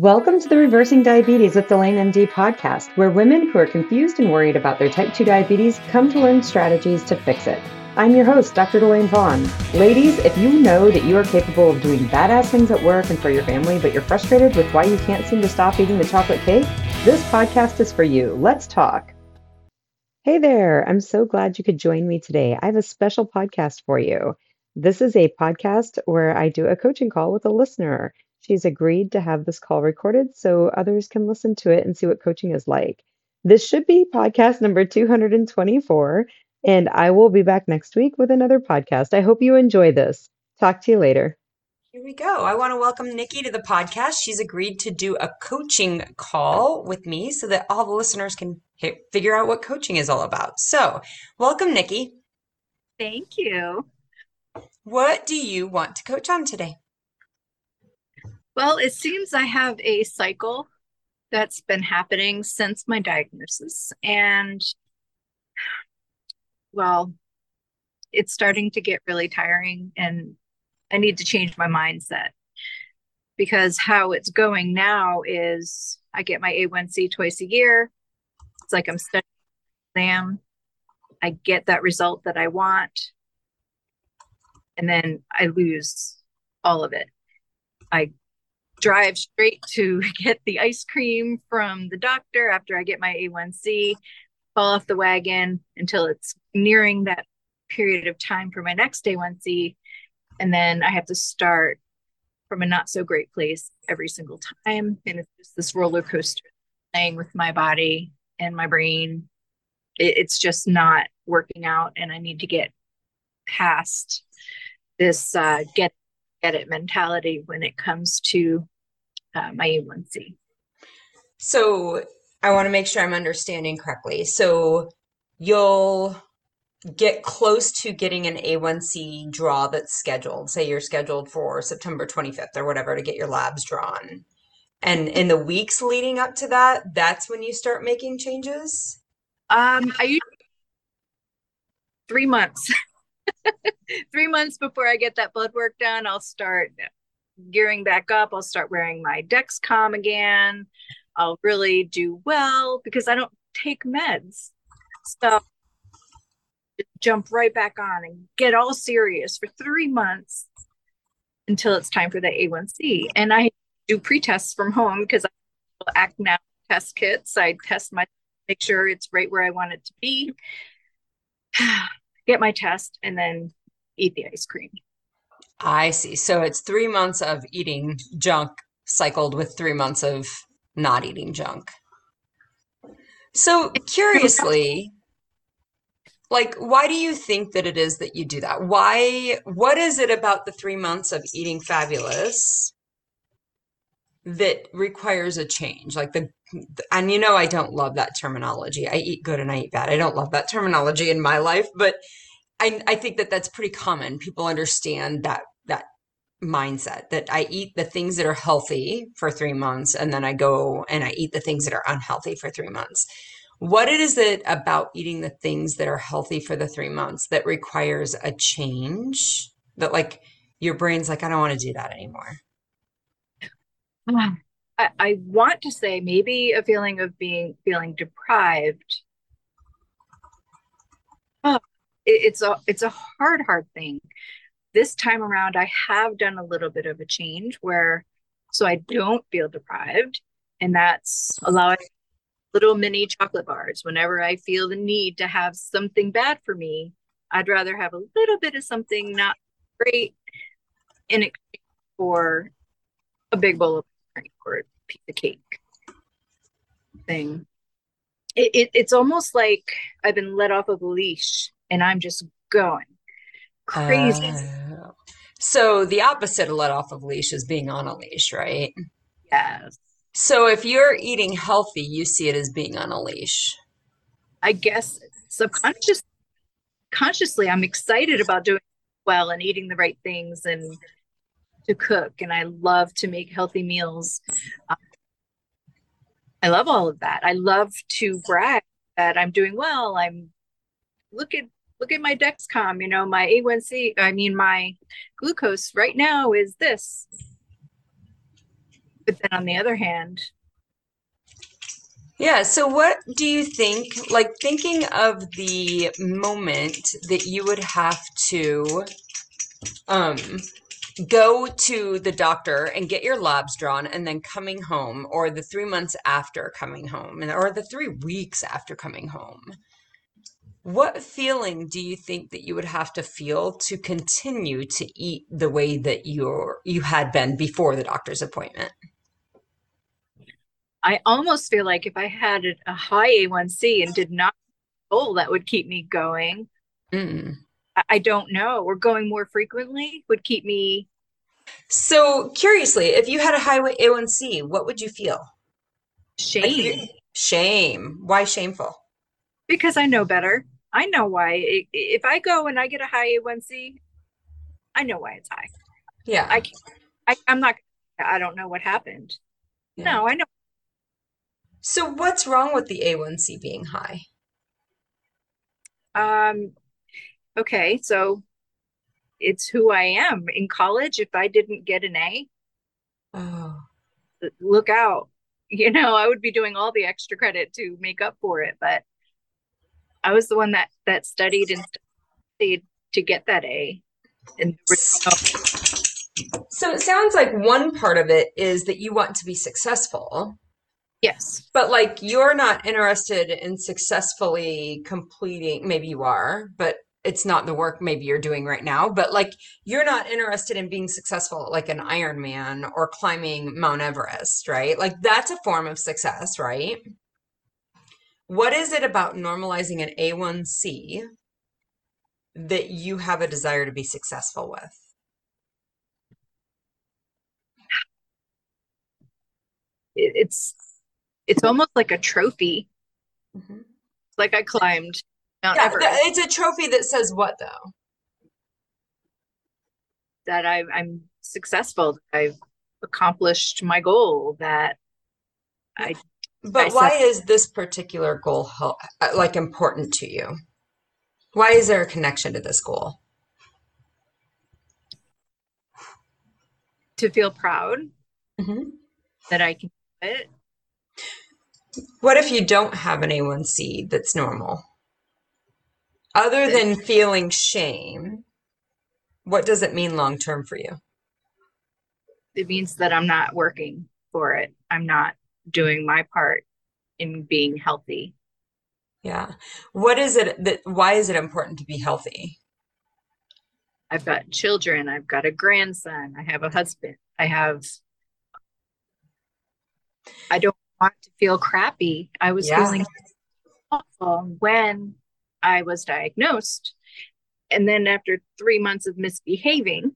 Welcome to the Reversing Diabetes with Delaine MD podcast, where women who are confused and worried about their type 2 diabetes come to learn strategies to fix it. I'm your host, Dr. Delaine Vaughn. Ladies, if you know that you are capable of doing badass things at work and for your family, but you're frustrated with why you can't seem to stop eating the chocolate cake, this podcast is for you. Let's talk. Hey there, I'm so glad you could join me today. I have a special podcast for you. This is a podcast where I do a coaching call with a listener. She's agreed to have this call recorded so others can listen to it and see what coaching is like. This should be podcast number 224, and I will be back next week with another podcast. I hope you enjoy this. Talk to you later. Here we go. I want to welcome Nikki to the podcast. She's agreed to do a coaching call with me so that all the listeners can figure out what coaching is all about. So, welcome, Nikki. Thank you. What do you want to coach on today? Well, it seems I have a cycle that's been happening since my diagnosis. And, well, it's starting to get really tiring, and I need to change my mindset because how it's going now is I get my A1C twice a year. It's like I'm studying exam. I get that result that I want, and then I lose all of it. I drive straight to get the ice cream from the doctor after I get my A1C, fall off the wagon until it's nearing that period of time for my next A1C. And then I have to start from a not so great place every single time. And it's just this roller coaster playing with my body and my brain. It, it's just not working out. And I need to get past this uh, get get it mentality when it comes to uh, my A1C. So I want to make sure I'm understanding correctly. So you'll get close to getting an A1C draw that's scheduled. Say you're scheduled for September 25th or whatever to get your labs drawn. And in the weeks leading up to that, that's when you start making changes? Um, I usually three months. three months before I get that blood work done, I'll start gearing back up. I'll start wearing my Dexcom again. I'll really do well because I don't take meds. So jump right back on and get all serious for three months until it's time for the A1C. And I do pre-tests from home because I act now test kits. I test my make sure it's right where I want it to be. Get my test and then eat the ice cream. I see. So it's three months of eating junk cycled with three months of not eating junk. So curiously, like, why do you think that it is that you do that? Why, what is it about the three months of eating fabulous that requires a change? Like the, and you know, I don't love that terminology. I eat good and I eat bad. I don't love that terminology in my life, but I, I think that that's pretty common. People understand that that mindset that I eat the things that are healthy for three months and then I go and I eat the things that are unhealthy for three months. What it is it about eating the things that are healthy for the three months that requires a change that like your brain's like, I don't want to do that anymore? I, I want to say maybe a feeling of being feeling deprived. Oh, it, it's a it's a hard, hard thing this time around, I have done a little bit of a change where so I don't feel deprived. And that's allowing little mini chocolate bars whenever I feel the need to have something bad for me. I'd rather have a little bit of something not great in exchange for a big bowl of or a piece of cake thing. It, it, it's almost like I've been let off of a leash and I'm just going crazy. Uh, so the opposite of let off of leash is being on a leash, right? Yes. So if you're eating healthy, you see it as being on a leash. I guess subconsciously consciously I'm excited about doing well and eating the right things and to cook and I love to make healthy meals. Um, I love all of that. I love to brag that I'm doing well. I'm look at look at my Dexcom, you know, my A1C, I mean, my glucose right now is this. But then on the other hand, yeah. So, what do you think? Like, thinking of the moment that you would have to um, go to the doctor and get your labs drawn, and then coming home, or the three months after coming home, and or the three weeks after coming home. What feeling do you think that you would have to feel to continue to eat the way that you're you had been before the doctor's appointment? I almost feel like if I had a high A1C and did not goal that would keep me going. Mm. I don't know. Or going more frequently would keep me. So, curiously, if you had a high A1C, what would you feel? Shame. Shame. Why shameful? Because I know better. I know why. If I go and I get a high A1C, I know why it's high. Yeah. I, I I'm not. I don't know what happened. Yeah. No, I know so what's wrong with the A1C being high? Um, okay, so it's who I am. In college, if I didn't get an A, oh. look out. You know, I would be doing all the extra credit to make up for it, but I was the one that that studied and studied to get that A. And so it sounds like one part of it is that you want to be successful. Yes. But like you're not interested in successfully completing, maybe you are, but it's not the work maybe you're doing right now, but like you're not interested in being successful like an Ironman or climbing Mount Everest, right? Like that's a form of success, right? What is it about normalizing an A1C that you have a desire to be successful with? It's it's almost like a trophy. Mm-hmm. Like I climbed Mount yeah, Everest. It's a trophy that says what though? That I, I'm successful. I've accomplished my goal. That I. But why is this particular goal uh, like important to you? Why is there a connection to this goal? To feel proud mm-hmm. that I can do it what if you don't have an A1C that's normal? Other than feeling shame, what does it mean long term for you? It means that I'm not working for it. I'm not doing my part in being healthy. Yeah. What is it that why is it important to be healthy? I've got children, I've got a grandson, I have a husband, I have I don't want to feel crappy. I was yeah. feeling awful when I was diagnosed. And then after three months of misbehaving,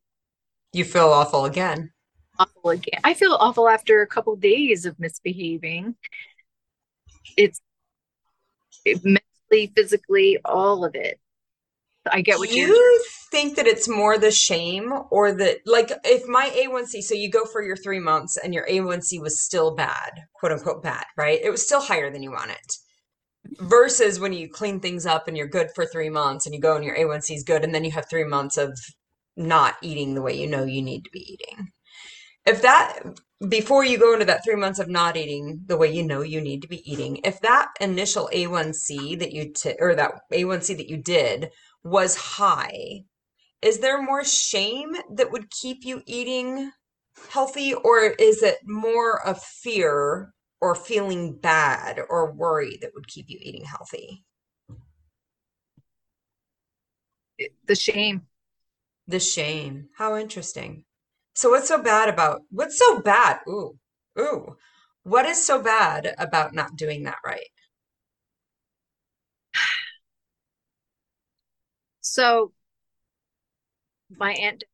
you feel awful again. Awful again. I feel awful after a couple of days of misbehaving. It's it, mentally, physically, all of it. I get what you you think that it's more the shame or that like if my A1C so you go for your 3 months and your A1C was still bad, quote unquote bad, right? It was still higher than you want it. Versus when you clean things up and you're good for 3 months and you go and your A1C is good and then you have 3 months of not eating the way you know you need to be eating. If that before you go into that 3 months of not eating the way you know you need to be eating, if that initial A1C that you t- or that A1C that you did was high, is there more shame that would keep you eating healthy, or is it more of fear or feeling bad or worry that would keep you eating healthy? The shame. The shame. How interesting. So, what's so bad about what's so bad? Ooh, ooh. What is so bad about not doing that right? So my aunt,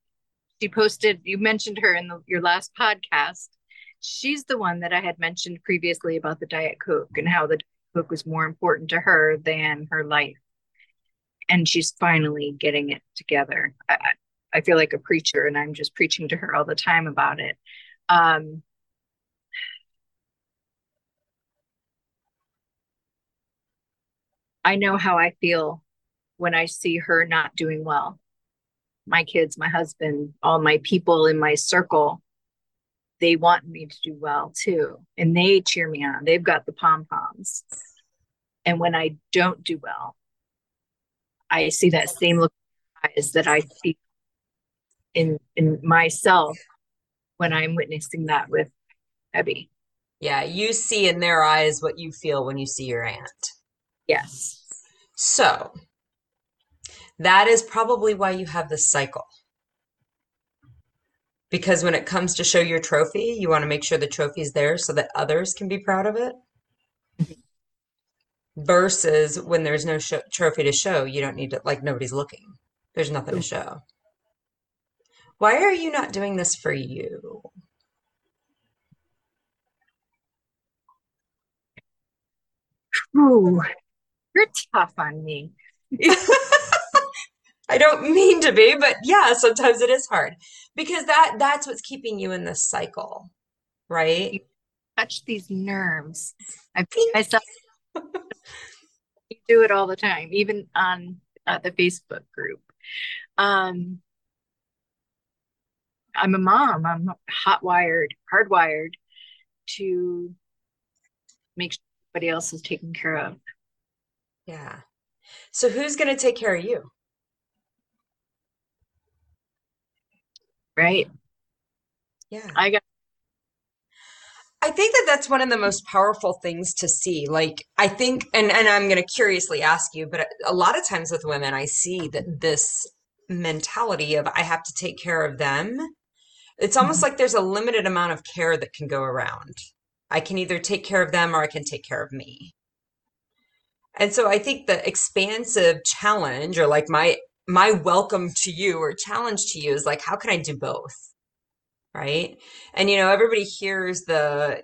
she posted, you mentioned her in the, your last podcast. She's the one that I had mentioned previously about the Diet Coke and how the Coke was more important to her than her life. And she's finally getting it together. I, I feel like a preacher and I'm just preaching to her all the time about it. Um, I know how I feel when I see her not doing well. My kids, my husband, all my people in my circle. they want me to do well too. And they cheer me on. They've got the pom poms. And when I don't do well, I see that same look in eyes that I feel in in myself when I'm witnessing that with Abby. Yeah, you see in their eyes what you feel when you see your aunt. Yes. So that is probably why you have this cycle. Because when it comes to show your trophy, you want to make sure the trophy's there so that others can be proud of it. Mm-hmm. Versus when there's no trophy to show, you don't need to, like, nobody's looking. There's nothing to show. Why are you not doing this for you? Ooh, you're tough on me. I don't mean to be, but yeah, sometimes it is hard because that that's what's keeping you in this cycle, right? You touch these nerves. I myself you do it all the time, even on uh, the Facebook group. Um, I'm a mom. I'm hot wired, hardwired to make sure everybody else is taken care of. Yeah. So who's going to take care of you? Right. Yeah. I got I think that that's one of the most powerful things to see. Like, I think, and, and I'm going to curiously ask you, but a lot of times with women, I see that this mentality of I have to take care of them. It's almost Mhm. like there's a limited amount of care that can go around. I can either take care of them or I can take care of me. And so I think the expansive challenge or like my my welcome to you or challenge to you is like how can I do both? Right? And you know, everybody hears the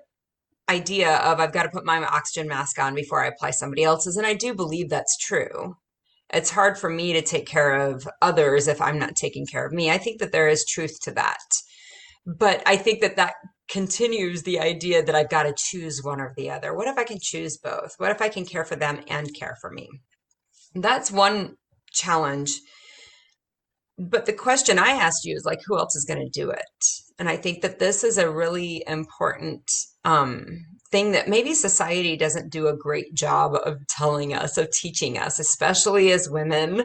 idea of I've got to put my oxygen mask on before I apply somebody else's, and I do believe that's true. It's hard for me to take care of others if I'm not taking care of me. I think that there is truth to that. But I think that that continues the idea that I've got to choose one or the other. What if I can choose both? What if I can care for them and care for me? That's one challenge. But the question I asked you is like, who else is going to do it? And I think that this is a really important um, thing that maybe society doesn't do a great job of telling us, of teaching us, especially as women,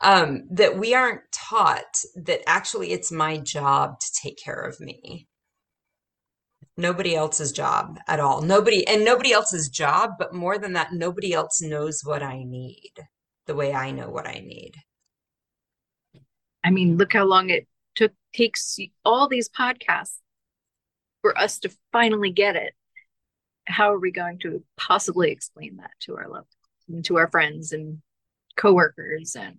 um, that we aren't taught that actually it's my job to take care of me. Nobody else's job at all. Nobody, and nobody else's job, but more than that, nobody else knows what I need the way I know what I need. I mean, look how long it took takes all these podcasts for us to finally get it. How are we going to possibly explain that to our loved and to our friends and coworkers and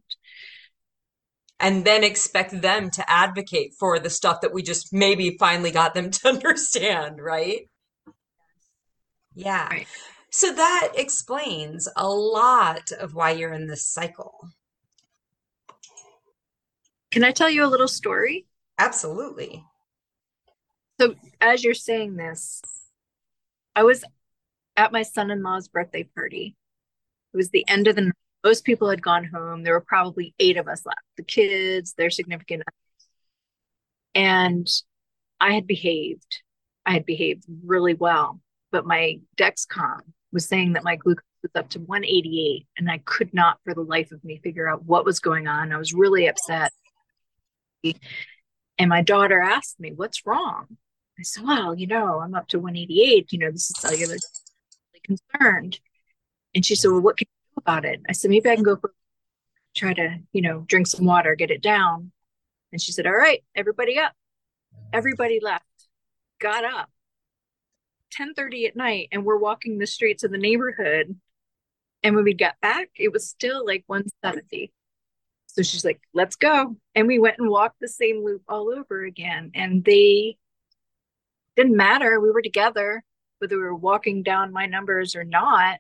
and then expect them to advocate for the stuff that we just maybe finally got them to understand, right? Yeah. Right. So that explains a lot of why you're in this cycle. can I tell you a little story? Absolutely. So as you're saying this, I was at my son-in-law's birthday party. It was the end of the night. Most people had gone home. There were probably eight of us left, the kids, their significant others. And I had behaved. I had behaved really well, but my Dexcom was saying that my glucose was up to 188, and I could not for the life of me figure out what was going on. I was really upset. And my daughter asked me, What's wrong? I said, Well, you know, I'm up to 188. You know, this is cellular concerned. And she said, Well, what can about it? I said, Maybe I can go for try to, you know, drink some water, get it down. And she said, All right, everybody up. Everybody left, got up. 10:30 at night, and we're walking the streets of the neighborhood. And when we got back, it was still like 170. So she's like, let's go. And we went and walked the same loop all over again. And they didn't matter. We were together, whether we were walking down my numbers or not.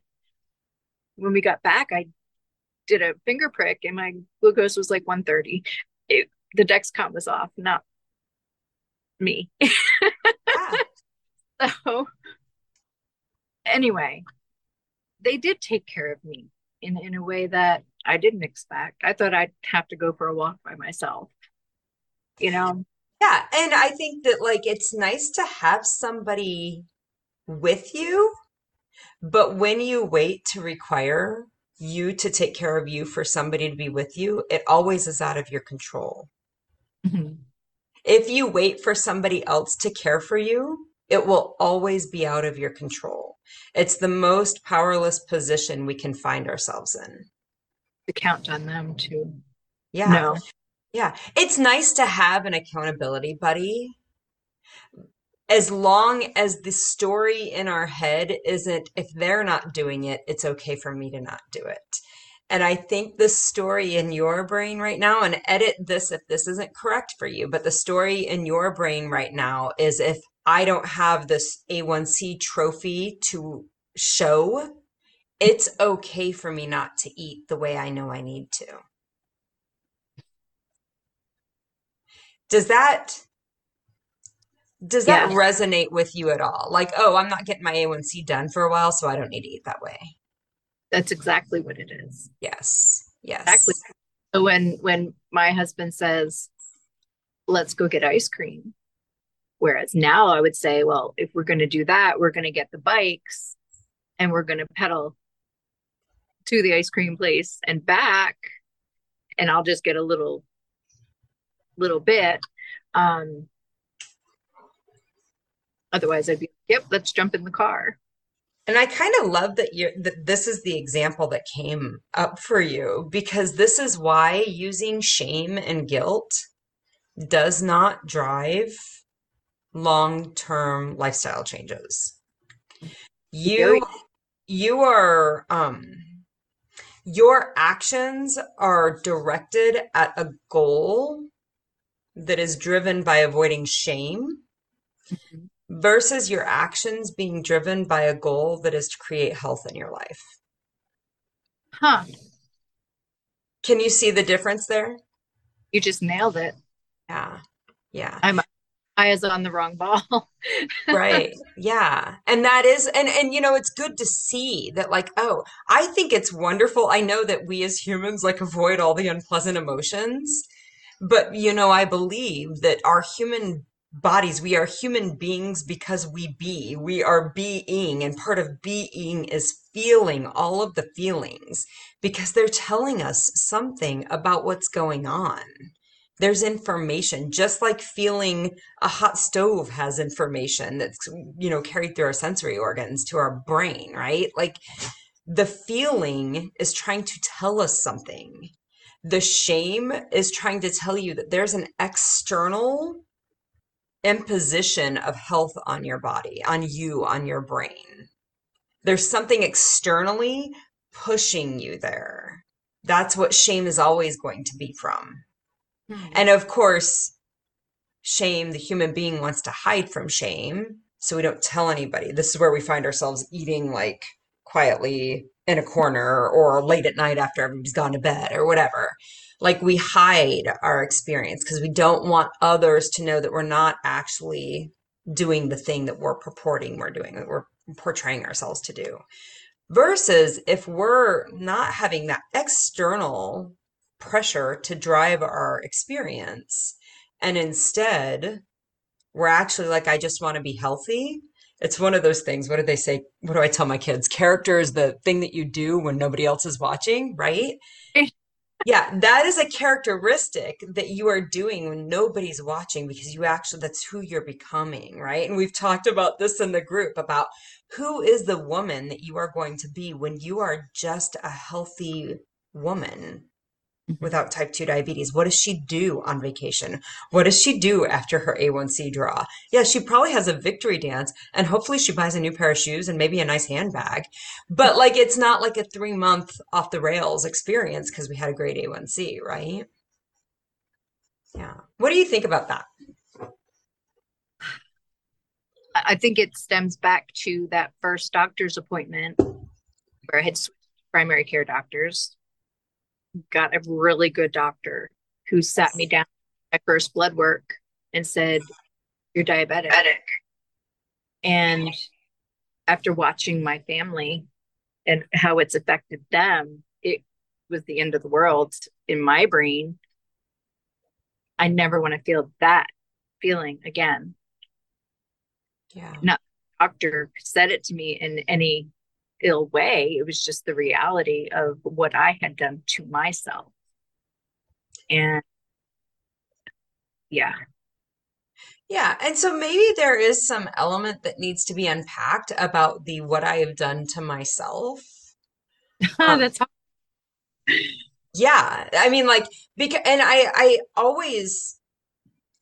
When we got back, I did a finger prick and my glucose was like 130. It, the Dexcom was off, not me. Yeah. so anyway, they did take care of me in, in a way that I didn't expect. I thought I'd have to go for a walk by myself. You know, Yeah, and I think that like it's nice to have somebody with you, but when you wait to require you to take care of you for somebody to be with you, it always is out of your control. Mm-hmm. If you wait for somebody else to care for you, it will always be out of your control. It's the most powerless position we can find ourselves in. To count on them to Yeah. no. Yeah. It's nice to have an accountability buddy as long as the story in our head isn't if they're not doing it, it's okay for me to not do it. And I think the story in your brain right now, and edit this if this isn't correct for you, but the story in your brain right now is if I don't have this A1C trophy to show, it's okay for me not to eat the way I know I need to. Does that does that Yeah. resonate with you at all? Like, oh, I'm not getting my A1C done for a while, so I don't need to eat that way. That's exactly what it is. Yes. Yes. Exactly. So when when my husband says, "Let's go get ice cream," whereas now I would say, "Well, if we're going to do that, we're going to get the bikes and we're going to pedal to the ice cream place and back, and I'll just get a little little bit." Um, otherwise, I'd be, "Yep, let's jump in the car." And I kind of love that you that this is the example that came up for you because this is why using shame and guilt does not drive long-term lifestyle changes. You you are um your actions are directed at a goal that is driven by avoiding shame Mhm. Versus your actions being driven by a goal that is to create health in your life. Huh? Can you see the difference there? You just nailed it. Yeah. Yeah. I'm I was on the wrong ball. Right. Yeah. And that is and and you know it's good to see that like oh, I think it's wonderful. I know that we as humans like avoid all the unpleasant emotions, but you know I believe that our human bodies, we are human beings because we be. We are being and part of being is feeling all of the feelings because they're telling us something about what's going on. There's information, just like feeling a hot stove has information that's, you know, carried through our sensory organs to our brain, right? Like the feeling is trying to tell us something. The shame is trying to tell you that there's an external imposition of health on your body, on you, on your brain. There's something externally pushing you there. That's what shame is always going to be from. Hmm. And of course, shame, the human being wants to hide from shame, so we don't tell anybody. This is where we find ourselves eating like quietly in a corner or late at night after everybody's gone to bed or whatever. Like we hide our experience because we don't want others to know that we're not actually doing the thing that we're purporting we're doing, that we're portraying ourselves to do. Versus if we're not having that external pressure to drive our experience. And instead, we're actually like, I just want to be healthy. It's one of those things. What do they say? What do I tell my kids? Character is the thing that you do when nobody else is watching, right? Yeah, that is a characteristic that you are doing when nobody's watching because you actually, that's who you're becoming, right? And we've talked about this in the group about who is the woman that you are going to be when you are just a healthy woman Mm-hmm. without type 2 diabetes. What does she do on vacation? What does she do after her A1C draw? Yeah, she probably has a victory dance and hopefully she buys a new pair of shoes and maybe a nice handbag. But like it's not like a 3 month off the rails experience because we had a great A1C, right? Yeah. What do you think about that? I I think it stems back to that first doctor's appointment where I had switched primary care doctors, got a really good doctor who sat me down at my first blood work and said, You're diabetic. And after watching my family and how it's affected them, it was the end of the world in my brain. I never want to feel that feeling again. Yeah. Not doctor said it to me in any ill way. It was just the reality of what I had done to myself. And yeah. Yeah. And so maybe there is some element that needs to be unpacked about the what I have done to myself. Um, That's yeah. I mean, like, because, and I, I always,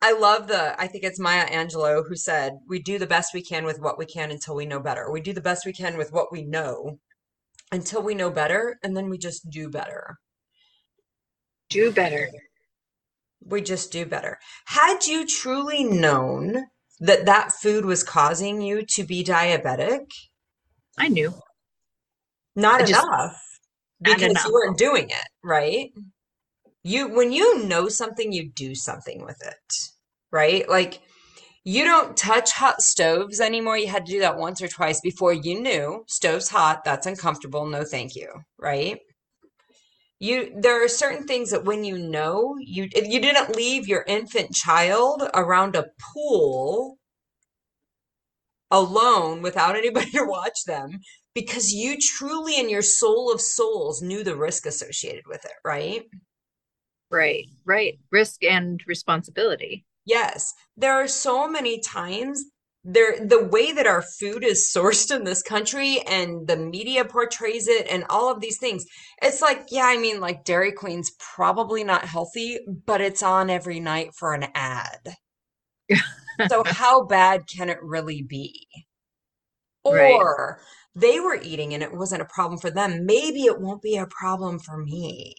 I love the, I think it's Maya Angelou who said, we do the best we can with what we can until we know better. We do the best we can with what we know until we know better, and then we just do better. do better. We just do better. Had you truly known that that food was causing you to be diabetic, I knew. not I enough Not because enough. you weren't doing it, right? You when you know something, you do something with it, right? Like you don't touch hot stoves anymore. You had to do that once or twice before you knew stove's hot, that's uncomfortable, no thank you, right? You there are certain things that when you know, you you didn't leave your infant child around a pool alone without anybody to watch them because you truly in your soul of souls knew the risk associated with it, right? Right, right. Risk and responsibility. Yes, there are so many times there the way that our food is sourced in this country and the media portrays it and all of these things. It's like, yeah, I mean like Dairy Queen's probably not healthy, but it's on every night for an ad. So how bad can it really be? Right. Or they were eating and it wasn't a problem for them. Maybe it won't be a problem for me.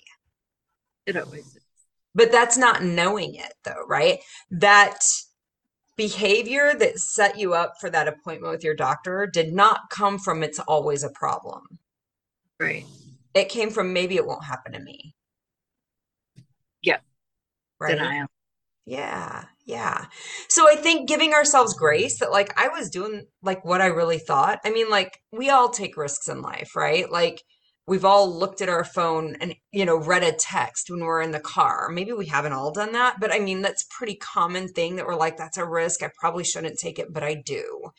It always is. But that's not knowing it though, right? That behavior that set you up for that appointment with your doctor did not come from it's always a problem. Right. It came from maybe it won't happen to me. Yeah. Right? Denial. Yeah, yeah. So I think giving ourselves grace that like I was doing like what I really thought. I mean, like we all take risks in life, right? Like we've all looked at our phone and you know read a text when we're in the car. Maybe we haven't all done that, but I mean that's pretty common thing that we're like that's a risk. I probably shouldn't take it, but I do.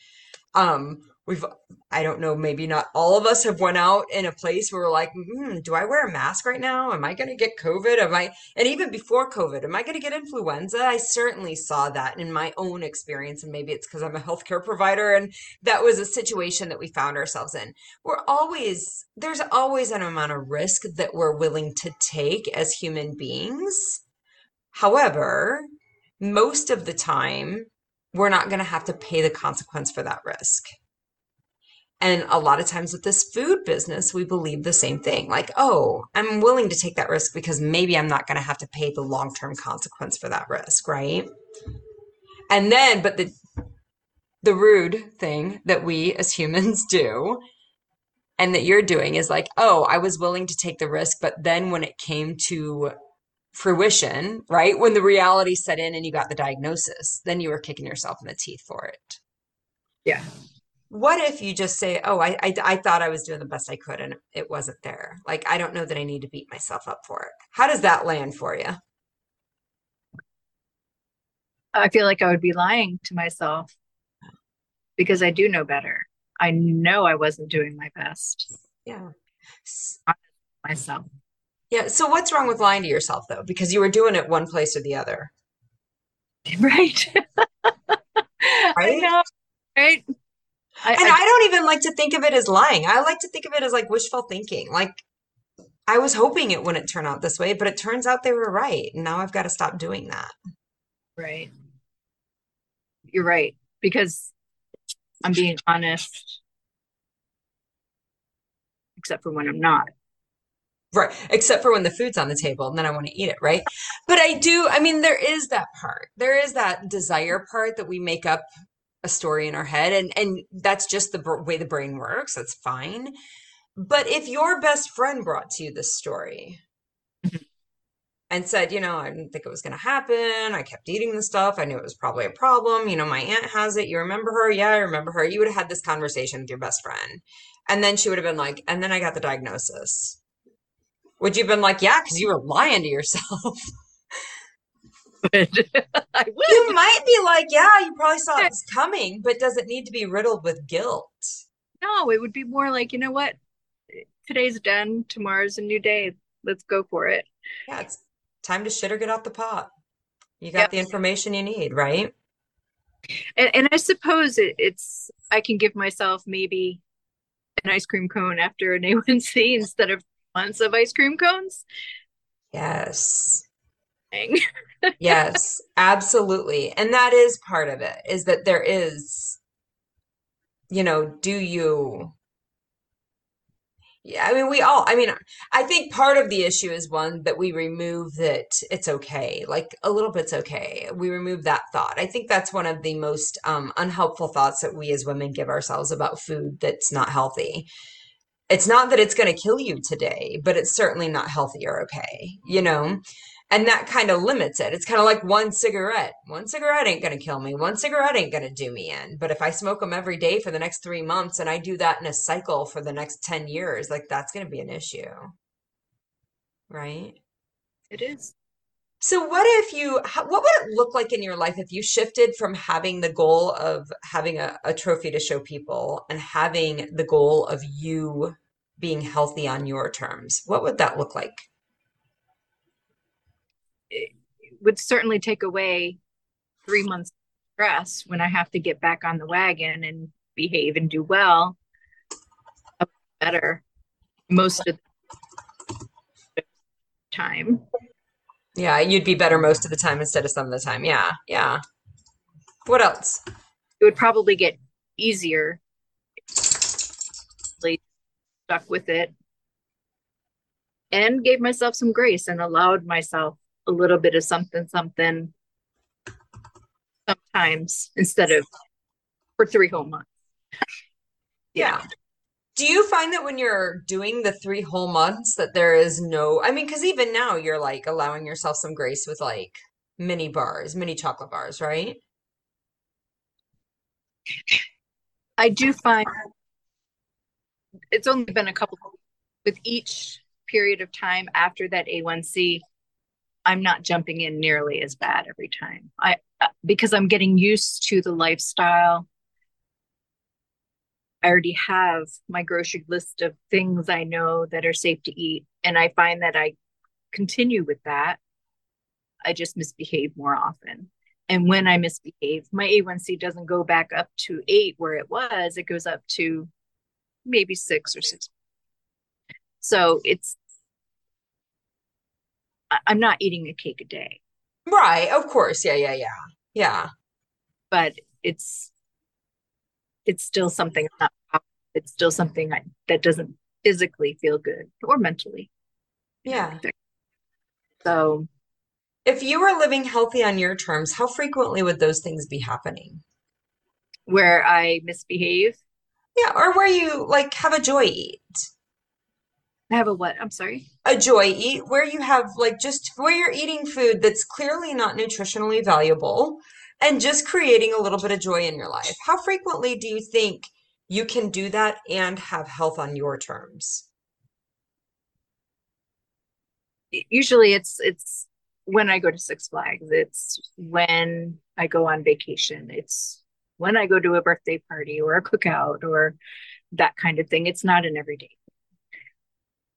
Um we've I don't know, maybe not all of us have went out in a place where we're like, hmm, do I wear a mask right now? Am I going to get COVID? Am I and even before COVID, am I going to get influenza? I certainly saw that in my own experience. And maybe it's because I'm a healthcare provider and that was a situation that we found ourselves in. We're always, there's always an amount of risk that we're willing to take as human beings. However, most of the time, we're not going to have to pay the consequence for that risk. And a lot of times with this food business, we believe the same thing. Like, oh, I'm willing to take that risk because maybe I'm not going to have to pay the long-term consequence for that risk, right? And then, but the the rude thing that we as humans do and that you're doing is like, oh, I was willing to take the risk, but then when it came to fruition, right? When the reality set in and you got the diagnosis, then you were kicking yourself in the teeth for it. Yeah. What if you just say, "Oh, I, I I thought I was doing the best I could and it wasn't there. Like I don't know that I need to beat myself up for it." How does that land for you? I feel like I would be lying to myself because I do know better. I know I wasn't doing my best Yeah. Myself. Yeah, so what's wrong with lying to yourself though? Because you were doing it one place or the other, Right. I know. Right. I, And I I don't even like to think of it as lying. I like to think of it as like wishful thinking. Like I was hoping it wouldn't turn out this way, but it turns out they were right. And now I've got to stop doing that. right. You're right. Because I'm being honest, except for when I'm not. Right. Except for when the food's on the table and then I want to eat it, right? But I do, I mean, there is that part. There is that desire part that we make up a story in our head and and that's just the br- way the brain works. That's fine. But if your best friend brought to you this story Mhm. and said, you know, I didn't think it was going to happen. I kept eating the stuff. I knew it was probably a problem. You know, my aunt has it. You remember her? Yeah, I remember her. You would have had this conversation with your best friend. And then she would have been like, and then I got the diagnosis. Would you have been like, yeah, because you were lying to yourself? would. I would. You might be like, yeah, you probably saw this coming, but does it need to be riddled with guilt? No, it would be more like, you know what? Today's done. Tomorrow's a new day. Let's go for it. Yeah, it's time to shit or get out the pot. You got yep. the information you need, right? And, and I suppose it, it's, I can give myself maybe an ice cream cone after an A1C instead of months of ice cream cones. Yes. yes, absolutely. And that is part of it is that there is, you know, do you yeah, I mean, we all, I mean, I think part of the issue is one that we remove that it's okay, like a little bit's okay. We remove that thought. I think that's one of the most um, unhelpful thoughts that we as women give ourselves about food that's not healthy. It's not that it's going to kill you today, but it's certainly not healthy or okay, you know? And that kind of limits it. It's kind of like one cigarette. One cigarette ain't going to kill me. One cigarette ain't going to do me in. But if I smoke them every day for the next three months and I do that in a cycle for the next 10 years, like that's going to be an issue. Right? It is. So, what if you, what would it look like in your life if you shifted from having the goal of having a, a trophy to show people and having the goal of you being healthy on your terms? What would that look like? Would certainly take away three months stress when I have to get back on the wagon and behave and do well better most of the time. Yeah, you'd be better most of the time instead of some of the time. Yeah, yeah. What else? It would probably get easier. Stuck with it and gave myself some grace and allowed myself a little bit of something something sometimes instead of for three whole months. Yeah. Do you find that when you're doing the three whole months that there is no I mean cuz even now you're like allowing yourself some grace with like mini bars, mini chocolate bars, right? I do find it's only been a couple with each period of time after that A1C I'm not jumping in nearly as bad every time. I uh, because I'm getting used to the lifestyle. I already have my grocery list of things I know that are safe to eat and I find that I continue with that. I just misbehave more often. And when I misbehave, my A1C doesn't go back up to 8 where it was, it goes up to maybe 6 or 6. So it's I'm not eating a cake a day. Right. Of course. Yeah. Yeah. Yeah. Yeah. But it's it's still something. It's still something that doesn't physically feel good or mentally. Yeah. So, if you were living healthy on your terms, how frequently would those things be happening? Where I misbehave? Yeah, or where you like have a joy eat. Have a what? I'm sorry a joy eat where you have like just where you're eating food that's clearly not nutritionally valuable and just creating a little bit of joy in your life. How frequently do you think you can do that and have health on your terms? Usually it's it's when I go to Six Flags, it's when I go on vacation, it's when I go to a birthday party or a cookout or that kind of thing. It's not an everyday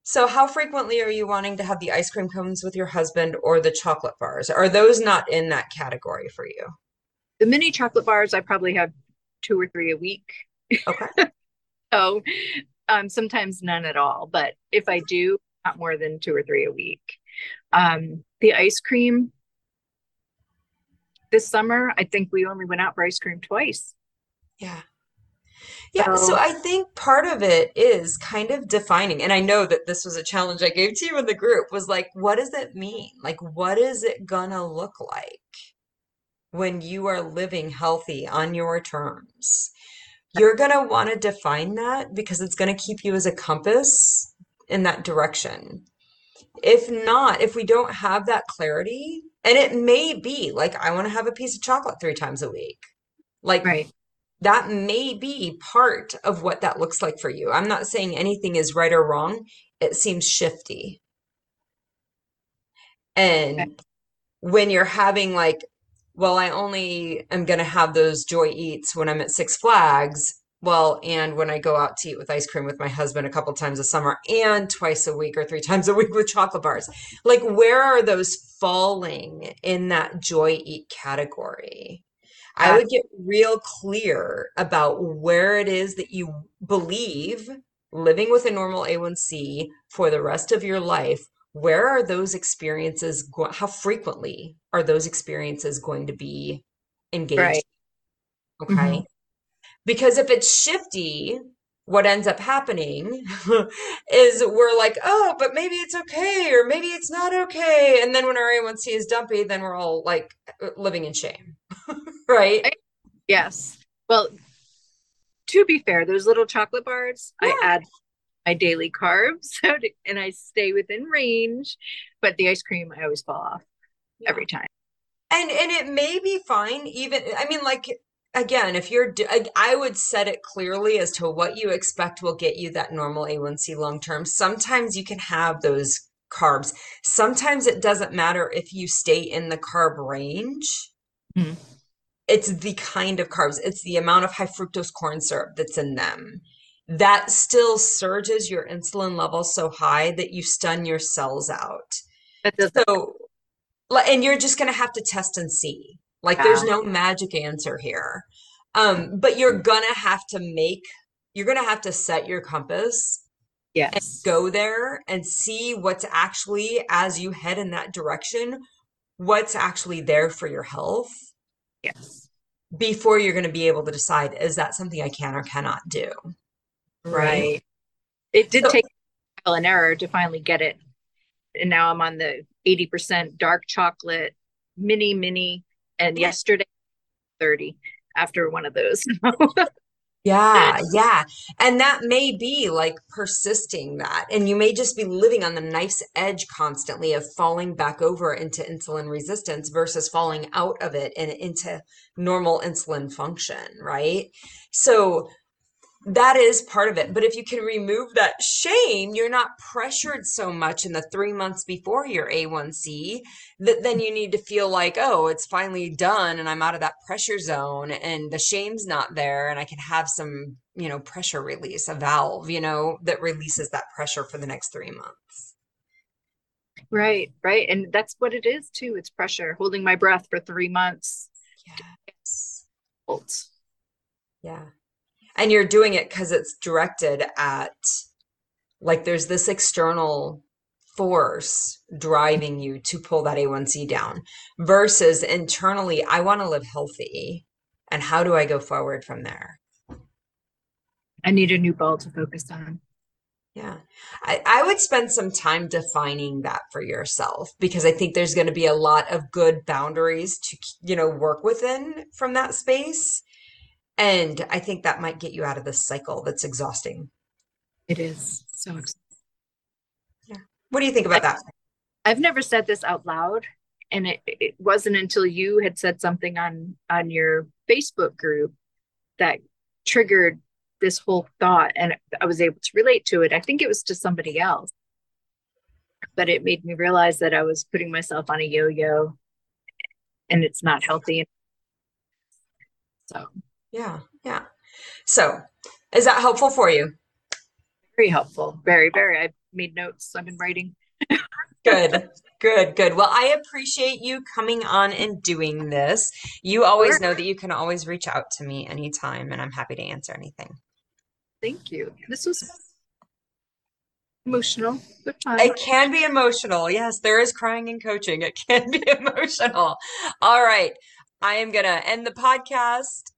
so, how frequently are you wanting to have the ice cream cones with your husband or the chocolate bars? Are those not in that category for you? The mini chocolate bars, I probably have two or three a week. Okay. so, um, sometimes none at all. But if I do, not more than two or three a week. Um, the ice cream this summer, I think we only went out for ice cream twice. Yeah. Yeah, so, so I think part of it is kind of defining, and I know that this was a challenge I gave to you in the group was like, what does it mean? Like, what is it gonna look like when you are living healthy on your terms? You're gonna want to define that because it's gonna keep you as a compass in that direction. If not, if we don't have that clarity, and it may be like, I want to have a piece of chocolate three times a week. Like, right that may be part of what that looks like for you. I'm not saying anything is right or wrong. It seems shifty. And when you're having like, well, I only am going to have those joy eats when I'm at Six Flags. Well, and when I go out to eat with ice cream with my husband a couple times a summer and twice a week or three times a week with chocolate bars. Like, where are those falling in that joy eat category? I would get real clear about where it is that you believe living with a normal A1C for the rest of your life. Where are those experiences? Go- how frequently are those experiences going to be engaged? Right. Okay. hmm Because if it's shifty, what ends up happening is we're like, oh, but maybe it's okay, or maybe it's not okay. And then when our A1C is dumpy, then we're all like living in shame, right? Yes. Well, to be fair, those little chocolate bars, I add my daily carbs so to- and I stay within range, but the ice cream I always fall off Yeah. every time. And and it may be fine even I mean like again if you're I would set it clearly as to what you expect will get you that normal A1C long term. Sometimes you can have those carbs. Sometimes it doesn't matter if you stay in the carb range. Mhm. It's the kind of carbs, it's the amount of high fructose corn syrup that's in them. That still surges your insulin levels so high that you stun your cells out. So, and you're just going to have to test and see. Like, there's no magic answer here. Um, but you're gonna have to make, you're gonna have to set your compass and Yes. go there and see what's actually, as you head in that direction, what's actually there for your health Yes. before you're going to be able to decide, is that something I can or cannot do? Right? Right. It did So, take trial and error to finally get it. And now I'm on the 80% dark chocolate mini mini and yesterday 30 after one of those. Yeah, yeah. And that may be like persisting that. And you may just be living on the knife's edge constantly of falling back over into insulin resistance versus falling out of it and into normal insulin function, right? So that is part of it. But if you can remove that shame, you're not pressured so much in the three months before your A1C that then you need to feel like, oh, it's finally done and I'm out of that pressure zone and the shame's not there and I can have some, you know, pressure release, a valve, you know, that releases that pressure for the next three months. Right, right. And that's what it is too. It's pressure, holding my breath for three months. Yes. Yeah. And you're doing it because it's directed at like there's this external force driving you to pull that A1C down versus internally, I want to live healthy. And how do I go forward from there? I need a new ball to focus on. Yeah. I, I would spend some time defining that for yourself because I think there's going to be a lot of good boundaries to, you know, work within from that space. And I think that might get you out of this cycle that's exhausting. It is so exciting. Yeah. What do you think about that? I've never said this out loud, and it, it wasn't until you had said something on on your Facebook group that triggered this whole thought, and I was able to relate to it. I think it was to somebody else, but it made me realize that I was putting myself on a yo-yo, and it's not healthy. So Yeah. Yeah. So, is that helpful for you? very helpful, very very. I made notes. I've been writing. Good, good, good. Well, I appreciate you coming on and doing this. You always know that you can always reach out to me anytime, and I'm happy to answer anything. Thank you. This was emotional. It can be emotional. Yes, there is crying and coaching. It can be emotional. All right. I am going to end the podcast